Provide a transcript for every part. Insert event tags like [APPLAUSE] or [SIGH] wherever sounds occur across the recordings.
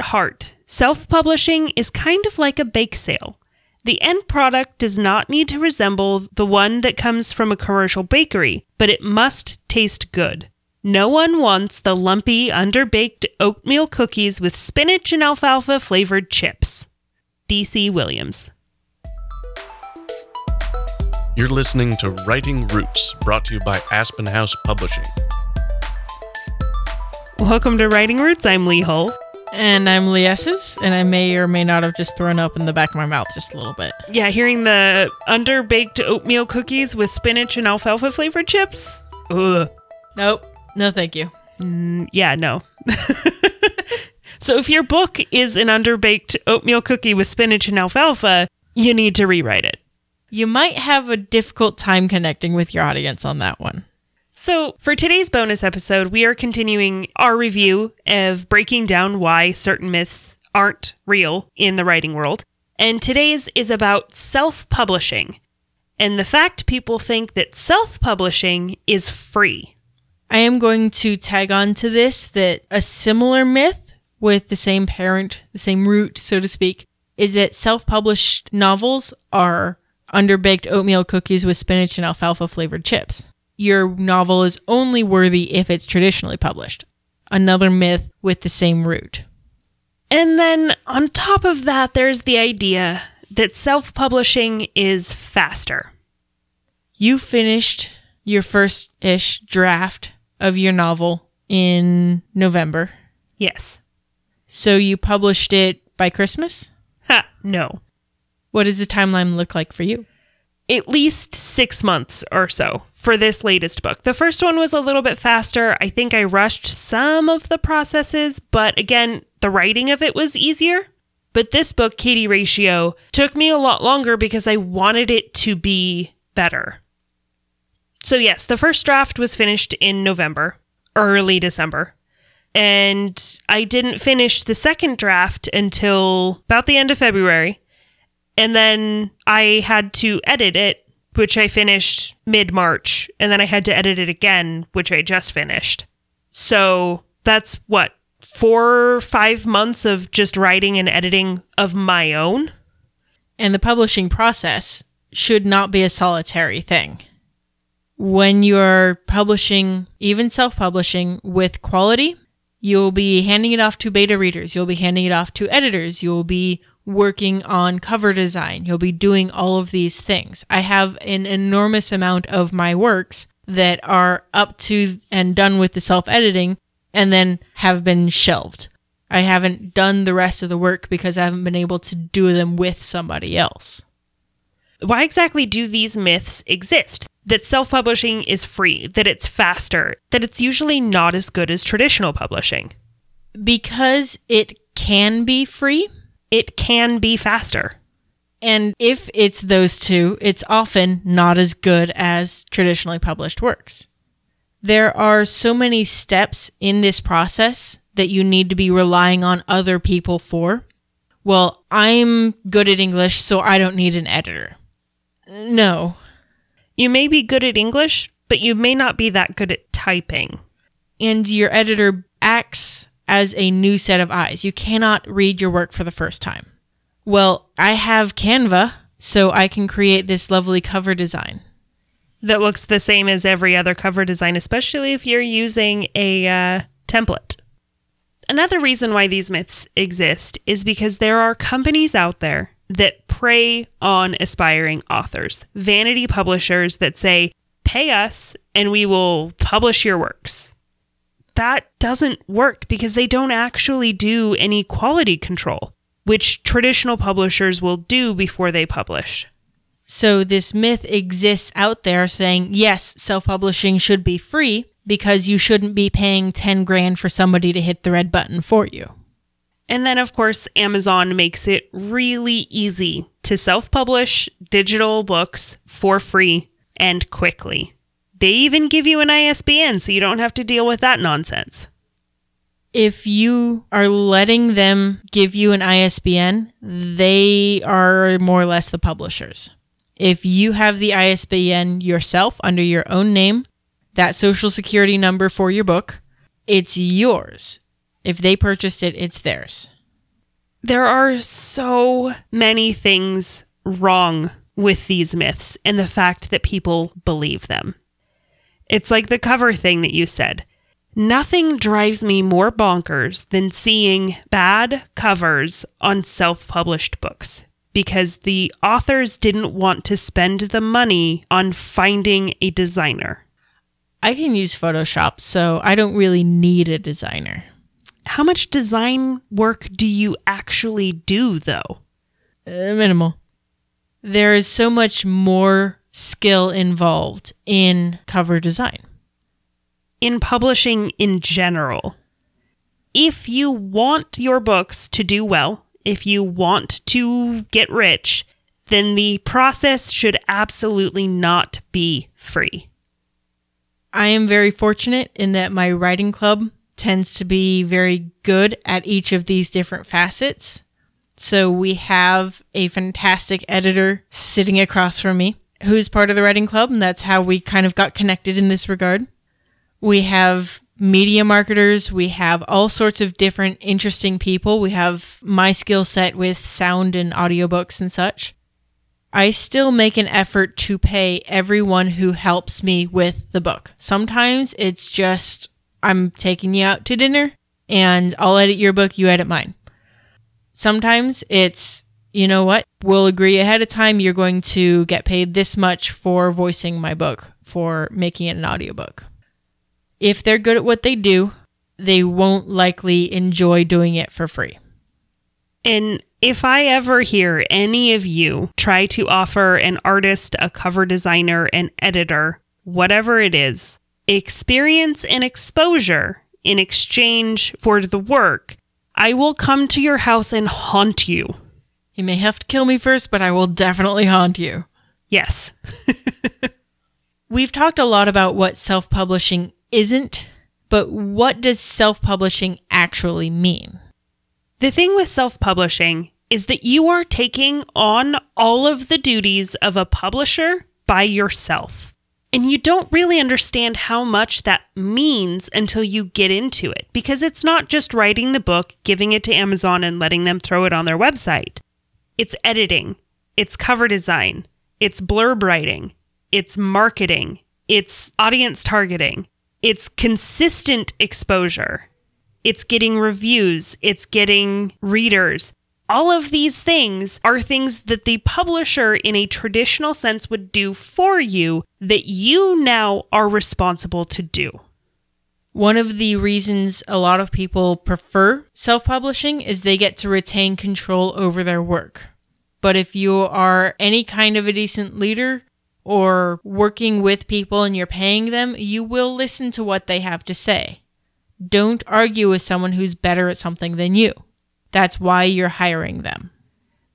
At heart, self publishing is kind of like a bake sale. The end product does not need to resemble the one that comes from a commercial bakery, but it must taste good. No one wants the lumpy, underbaked oatmeal cookies with spinach and alfalfa flavored chips. D.C. Williams. You're listening to Writing Roots, brought to you by Aspen House Publishing. Welcome to Writing Roots. I'm Lee Hull. And I'm Lee Esses, and I may or may not have just thrown up in the back of my mouth just a little bit. Yeah, hearing the underbaked oatmeal cookies with spinach and alfalfa flavored chips. Ugh. Nope. No, thank you. Mm, yeah, no. [LAUGHS] so if your book is an underbaked oatmeal cookie with spinach and alfalfa, you need to rewrite it. You might have a difficult time connecting with your audience on that one. So, for today's bonus episode, we are continuing our review of breaking down why certain myths aren't real in the writing world. And today's is about self publishing and the fact people think that self publishing is free. I am going to tag on to this that a similar myth with the same parent, the same root, so to speak, is that self published novels are underbaked oatmeal cookies with spinach and alfalfa flavored chips. Your novel is only worthy if it's traditionally published. Another myth with the same root. And then on top of that, there's the idea that self publishing is faster. You finished your first ish draft of your novel in November. Yes. So you published it by Christmas? Ha, no. What does the timeline look like for you? At least six months or so for this latest book. The first one was a little bit faster. I think I rushed some of the processes, but again, the writing of it was easier. But this book, Katie Ratio, took me a lot longer because I wanted it to be better. So, yes, the first draft was finished in November, early December. And I didn't finish the second draft until about the end of February. And then I had to edit it, which I finished mid March. And then I had to edit it again, which I just finished. So that's what, four five months of just writing and editing of my own? And the publishing process should not be a solitary thing. When you're publishing, even self publishing with quality, you'll be handing it off to beta readers, you'll be handing it off to editors, you'll be working on cover design. You'll be doing all of these things. I have an enormous amount of my works that are up to and done with the self editing and then have been shelved. I haven't done the rest of the work because I haven't been able to do them with somebody else. Why exactly do these myths exist? That self publishing is free, that it's faster, that it's usually not as good as traditional publishing. Because it can be free, it can be faster. And if it's those two, it's often not as good as traditionally published works. There are so many steps in this process that you need to be relying on other people for. Well, I'm good at English, so I don't need an editor. No. You may be good at English, but you may not be that good at typing. And your editor acts as a new set of eyes. You cannot read your work for the first time. Well, I have Canva, so I can create this lovely cover design. That looks the same as every other cover design, especially if you're using a uh, template. Another reason why these myths exist is because there are companies out there that prey on aspiring authors, vanity publishers that say, pay us and we will publish your works that doesn't work because they don't actually do any quality control, which traditional publishers will do before they publish. So, this myth exists out there saying, yes, self publishing should be free because you shouldn't be paying 10 grand for somebody to hit the red button for you. And then, of course, Amazon makes it really easy to self publish digital books for free and quickly. They even give you an ISBN so you don't have to deal with that nonsense. If you are letting them give you an ISBN, they are more or less the publishers. If you have the ISBN yourself under your own name, that social security number for your book, it's yours. If they purchased it, it's theirs. There are so many things wrong with these myths and the fact that people believe them. It's like the cover thing that you said. Nothing drives me more bonkers than seeing bad covers on self published books because the authors didn't want to spend the money on finding a designer. I can use Photoshop, so I don't really need a designer. How much design work do you actually do, though? Uh, minimal. There is so much more skill involved in cover design. In publishing in general, if you want your books to do well, if you want to get rich, then the process should absolutely not be free. I am very fortunate in that my writing club tends to be very good at each of these different facets. So we have a fantastic editor sitting across from me who's part of the writing club, and that's how we kind of got connected in this regard. We have media marketers, we have all sorts of different interesting people. We have my skill set with sound and audiobooks and such. I still make an effort to pay everyone who helps me with the book. Sometimes it's just I'm taking you out to dinner and I'll edit your book, you edit mine. Sometimes it's, you know what, we'll agree ahead of time you're going to get paid this much for voicing my book, for making it an audiobook. If they're good at what they do, they won't likely enjoy doing it for free. And if I ever hear any of you try to offer an artist, a cover designer, an editor, whatever it is, experience and exposure in exchange for the work, I will come to your house and haunt you. You may have to kill me first, but I will definitely haunt you. Yes. [LAUGHS] We've talked a lot about what self publishing isn't, but what does self publishing actually mean? The thing with self publishing is that you are taking on all of the duties of a publisher by yourself. And you don't really understand how much that means until you get into it, because it's not just writing the book, giving it to Amazon, and letting them throw it on their website. It's editing, it's cover design, it's blurb writing, it's marketing, it's audience targeting, it's consistent exposure, it's getting reviews, it's getting readers, all of these things are things that the publisher, in a traditional sense, would do for you that you now are responsible to do. One of the reasons a lot of people prefer self publishing is they get to retain control over their work. But if you are any kind of a decent leader or working with people and you're paying them, you will listen to what they have to say. Don't argue with someone who's better at something than you. That's why you're hiring them.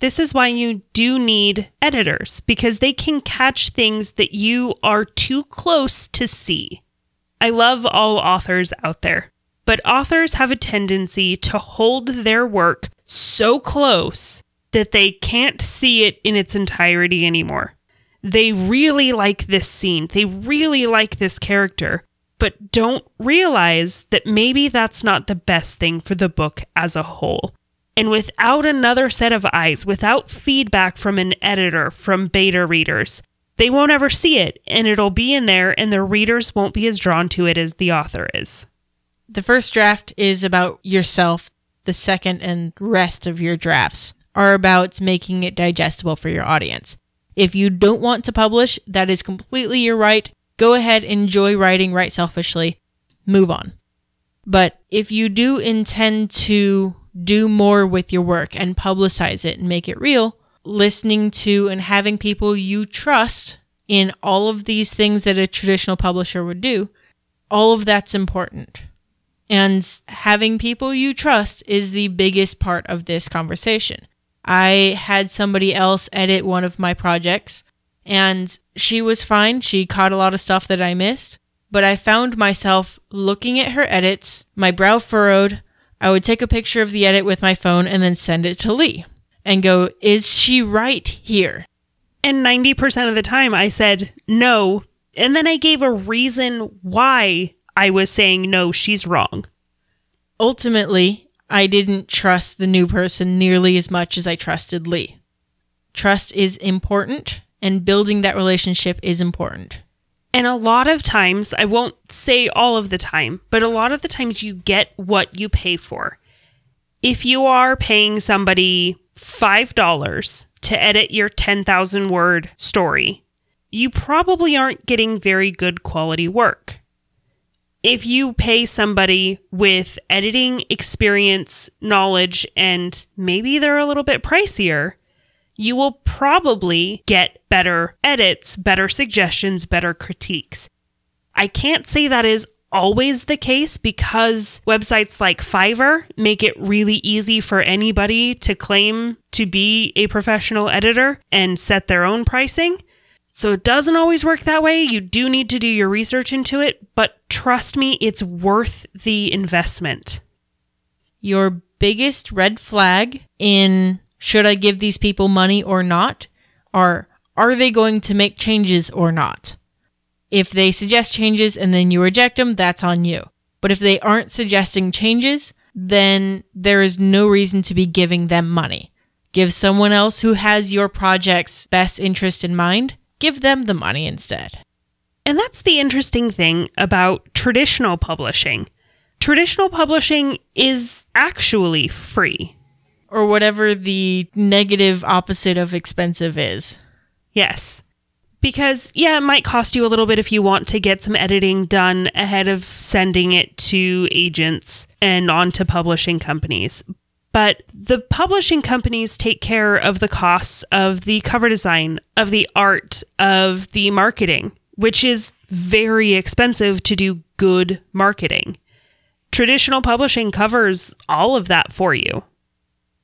This is why you do need editors because they can catch things that you are too close to see. I love all authors out there, but authors have a tendency to hold their work so close that they can't see it in its entirety anymore. They really like this scene, they really like this character, but don't realize that maybe that's not the best thing for the book as a whole. And without another set of eyes, without feedback from an editor, from beta readers, they won't ever see it and it'll be in there and the readers won't be as drawn to it as the author is. The first draft is about yourself, the second and rest of your drafts are about making it digestible for your audience. If you don't want to publish, that is completely your right. Go ahead, enjoy writing, write selfishly, move on. But if you do intend to do more with your work and publicize it and make it real, listening to and having people you trust in all of these things that a traditional publisher would do, all of that's important. And having people you trust is the biggest part of this conversation. I had somebody else edit one of my projects and she was fine. She caught a lot of stuff that I missed, but I found myself looking at her edits, my brow furrowed, I would take a picture of the edit with my phone and then send it to Lee and go, Is she right here? And 90% of the time I said no. And then I gave a reason why I was saying no, she's wrong. Ultimately, I didn't trust the new person nearly as much as I trusted Lee. Trust is important, and building that relationship is important. And a lot of times, I won't say all of the time, but a lot of the times you get what you pay for. If you are paying somebody $5 to edit your 10,000 word story, you probably aren't getting very good quality work. If you pay somebody with editing experience, knowledge, and maybe they're a little bit pricier, you will probably get better edits, better suggestions, better critiques. I can't say that is always the case because websites like Fiverr make it really easy for anybody to claim to be a professional editor and set their own pricing. So it doesn't always work that way. You do need to do your research into it, but trust me, it's worth the investment. Your biggest red flag in should I give these people money or not are are they going to make changes or not? If they suggest changes and then you reject them, that's on you. But if they aren't suggesting changes, then there is no reason to be giving them money. Give someone else who has your project's best interest in mind, give them the money instead. And that's the interesting thing about traditional publishing. Traditional publishing is actually free. Or whatever the negative opposite of expensive is. Yes. Because, yeah, it might cost you a little bit if you want to get some editing done ahead of sending it to agents and on to publishing companies. But the publishing companies take care of the costs of the cover design, of the art, of the marketing, which is very expensive to do good marketing. Traditional publishing covers all of that for you.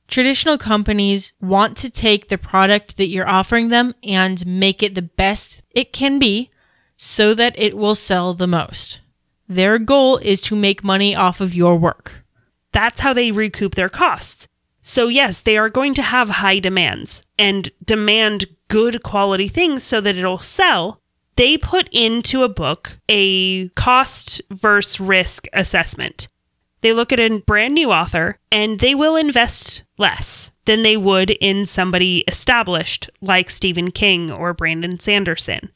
Traditional companies want to take the product that you're offering them and make it the best it can be so that it will sell the most. Their goal is to make money off of your work. That's how they recoup their costs. So, yes, they are going to have high demands and demand good quality things so that it'll sell. They put into a book a cost versus risk assessment. They look at a brand new author and they will invest less than they would in somebody established like Stephen King or Brandon Sanderson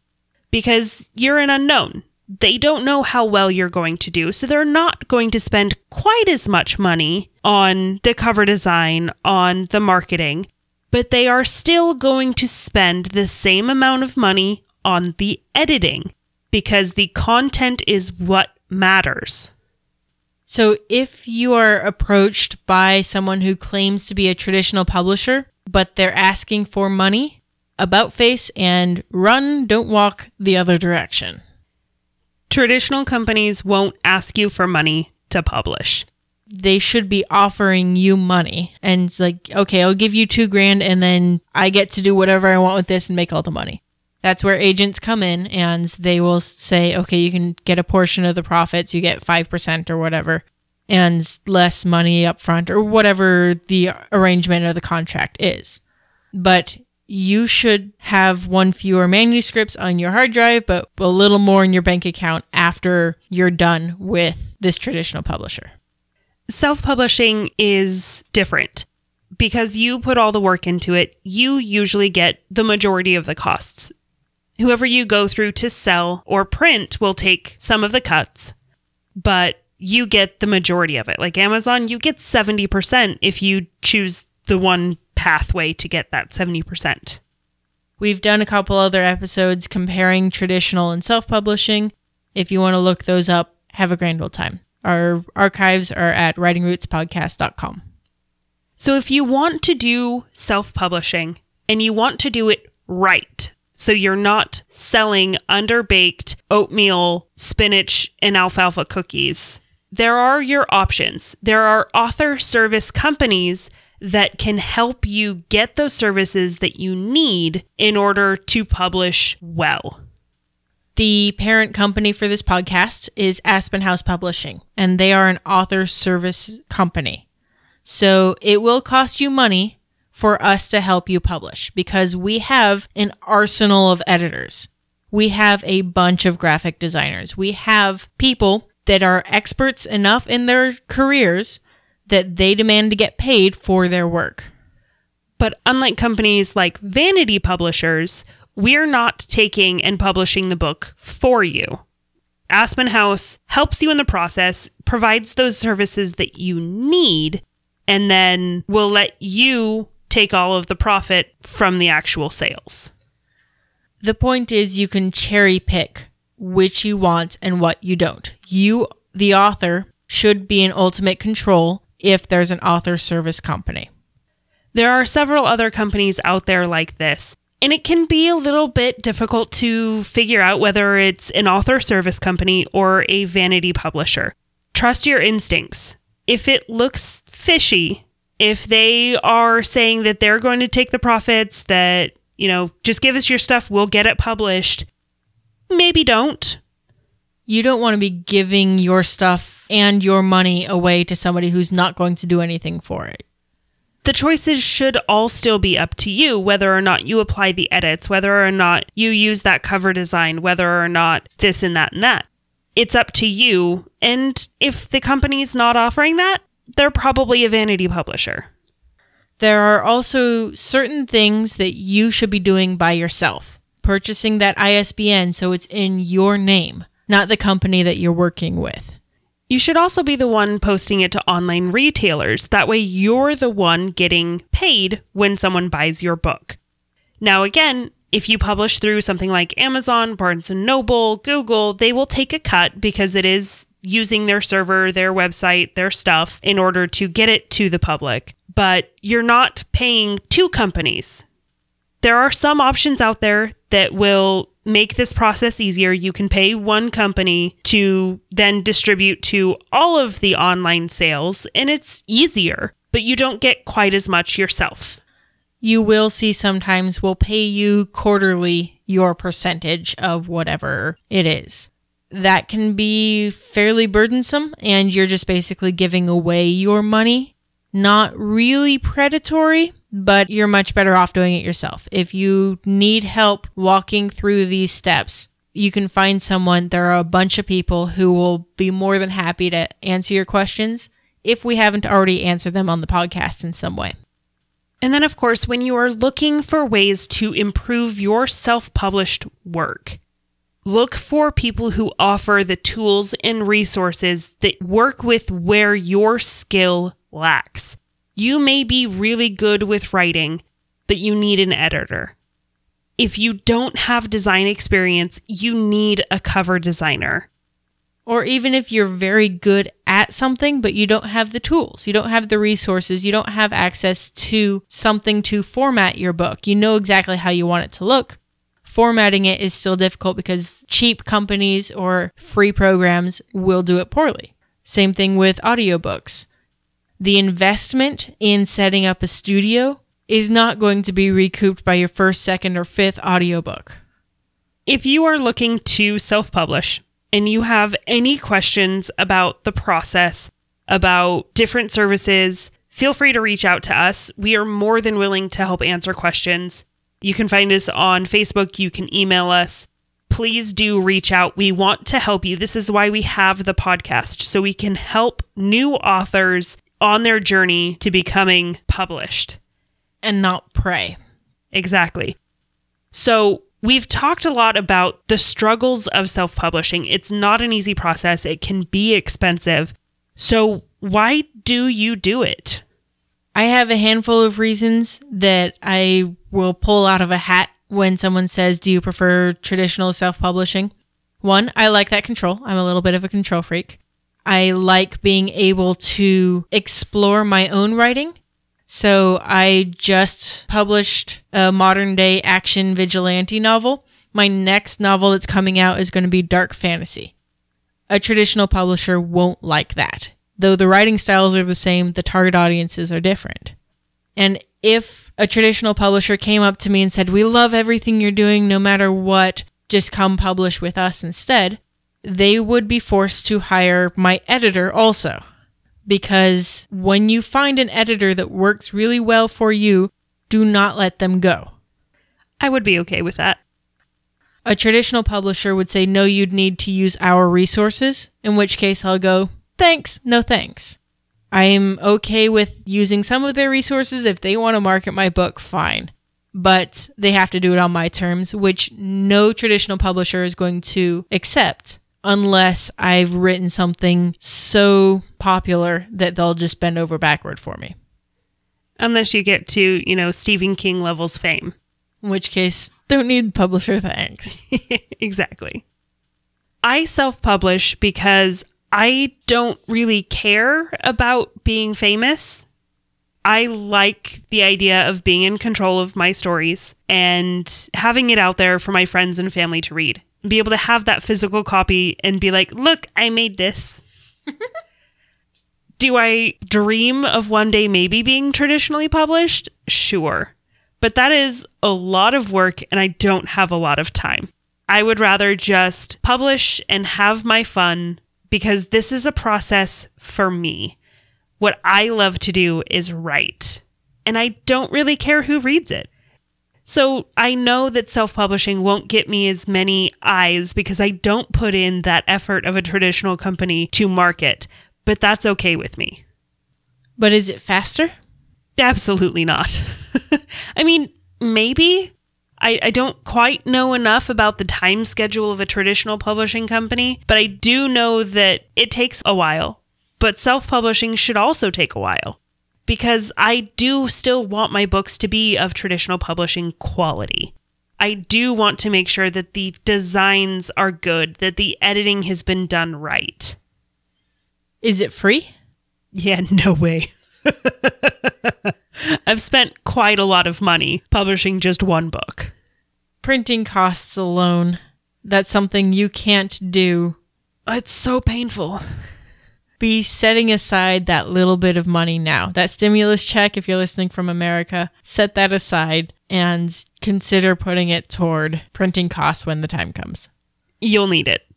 because you're an unknown. They don't know how well you're going to do, so they're not going to spend quite as much money on the cover design, on the marketing, but they are still going to spend the same amount of money on the editing because the content is what matters. So if you are approached by someone who claims to be a traditional publisher, but they're asking for money, about face and run, don't walk the other direction. Traditional companies won't ask you for money to publish. They should be offering you money and it's like, okay, I'll give you two grand and then I get to do whatever I want with this and make all the money. That's where agents come in and they will say, okay, you can get a portion of the profits, you get 5% or whatever, and less money up front or whatever the arrangement of the contract is. But you should have one fewer manuscripts on your hard drive, but a little more in your bank account after you're done with this traditional publisher. Self publishing is different because you put all the work into it. You usually get the majority of the costs whoever you go through to sell or print will take some of the cuts, but you get the majority of it. Like Amazon, you get 70% if you choose the one pathway to get that 70%. We've done a couple other episodes comparing traditional and self publishing. If you want to look those up, have a grand old time. Our archives are at writingrootspodcast.com. So if you want to do self publishing and you want to do it right, so you're not selling underbaked oatmeal, spinach, and alfalfa cookies. There are your options. There are author service companies that can help you get those services that you need in order to publish well. The parent company for this podcast is Aspen House Publishing, and they are an author service company. So it will cost you money for us to help you publish because we have an arsenal of editors. We have a bunch of graphic designers. We have people that are experts enough in their careers that they demand to get paid for their work. But unlike companies like Vanity Publishers, we're not taking and publishing the book for you. Aspen House helps you in the process, provides those services that you need, and then will let you take all of the profit from the actual sales. The point is, you can cherry pick which you want and what you don't. You, the author, should be in ultimate control if there's an author service company. There are several other companies out there like this, and it can be a little bit difficult to figure out whether it's an author service company or a vanity publisher. Trust your instincts. If it looks fishy, if they are saying that they're going to take the profits, that, you know, just give us your stuff, we'll get it published, maybe don't. You don't want to be giving your stuff and your money away to somebody who's not going to do anything for it. The choices should all still be up to you, whether or not you apply the edits, whether or not you use that cover design, whether or not this and that and that. It's up to you. And if the company's not offering that, they're probably a vanity publisher. There are also certain things that you should be doing by yourself. Purchasing that ISBN so it's in your name, not the company that you're working with. You should also be the one posting it to online retailers. That way, you're the one getting paid when someone buys your book. Now, again, if you publish through something like Amazon, Barnes and Noble, Google, they will take a cut because it is using their server, their website, their stuff in order to get it to the public. But you're not paying two companies. There are some options out there that will make this process easier. You can pay one company to then distribute to all of the online sales, and it's easier, but you don't get quite as much yourself. You will see sometimes we'll pay you quarterly your percentage of whatever it is. That can be fairly burdensome, and you're just basically giving away your money. Not really predatory, but you're much better off doing it yourself. If you need help walking through these steps, you can find someone. There are a bunch of people who will be more than happy to answer your questions if we haven't already answered them on the podcast in some way. And then, of course, when you are looking for ways to improve your self published work, look for people who offer the tools and resources that work with where your skill lacks. You may be really good with writing, but you need an editor. If you don't have design experience, you need a cover designer. Or even if you're very good at something, but you don't have the tools, you don't have the resources, you don't have access to something to format your book. You know exactly how you want it to look. Formatting it is still difficult because cheap companies or free programs will do it poorly. Same thing with audiobooks the investment in setting up a studio is not going to be recouped by your first, second, or fifth audiobook. If you are looking to self publish and you have any questions about the process, about different services, feel free to reach out to us. We are more than willing to help answer questions. You can find us on Facebook, you can email us. Please do reach out. We want to help you. This is why we have the podcast, so we can help new authors on their journey to becoming published. And not prey. Exactly. So, we've talked a lot about the struggles of self publishing. It's not an easy process, it can be expensive. So, why do you do it? I have a handful of reasons that I will pull out of a hat when someone says, Do you prefer traditional self publishing? One, I like that control. I'm a little bit of a control freak. I like being able to explore my own writing. So I just published a modern day action vigilante novel. My next novel that's coming out is going to be dark fantasy. A traditional publisher won't like that. Though the writing styles are the same, the target audiences are different. And if a traditional publisher came up to me and said, We love everything you're doing, no matter what, just come publish with us instead, they would be forced to hire my editor also. Because when you find an editor that works really well for you, do not let them go. I would be okay with that. A traditional publisher would say, no, you'd need to use our resources, in which case I'll go, thanks, no thanks. I'm okay with using some of their resources. If they want to market my book, fine. But they have to do it on my terms, which no traditional publisher is going to accept unless I've written something so popular that they'll just bend over backward for me. Unless you get to, you know, Stephen King levels fame. In which case, don't need publisher thanks. [LAUGHS] exactly. I self publish because I don't really care about being famous. I like the idea of being in control of my stories and having it out there for my friends and family to read. Be able to have that physical copy and be like, look, I made this. [LAUGHS] Do I dream of one day maybe being traditionally published? Sure. But that is a lot of work and I don't have a lot of time. I would rather just publish and have my fun because this is a process for me. What I love to do is write, and I don't really care who reads it. So I know that self publishing won't get me as many eyes because I don't put in that effort of a traditional company to market, but that's okay with me. But is it faster? Absolutely not. [LAUGHS] I mean, maybe. I, I don't quite know enough about the time schedule of a traditional publishing company, but I do know that it takes a while. But self publishing should also take a while because I do still want my books to be of traditional publishing quality. I do want to make sure that the designs are good, that the editing has been done right. Is it free? Yeah, [LAUGHS] no way. [LAUGHS] I've spent quite a lot of money publishing just one book. Printing costs alone. That's something you can't do. It's so painful. Be setting aside that little bit of money now. That stimulus check, if you're listening from America, set that aside and consider putting it toward printing costs when the time comes. You'll need it.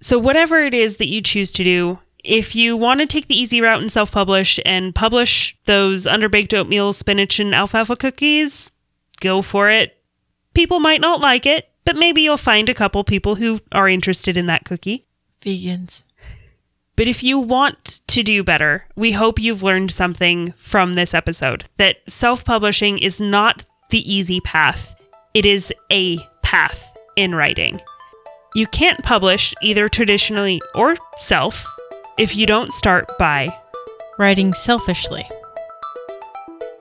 So, whatever it is that you choose to do, if you want to take the easy route and self publish and publish those underbaked oatmeal, spinach, and alfalfa cookies, go for it. People might not like it, but maybe you'll find a couple people who are interested in that cookie. Vegans. But if you want to do better, we hope you've learned something from this episode that self publishing is not the easy path, it is a path in writing. You can't publish either traditionally or self if you don't start by Writing selfishly.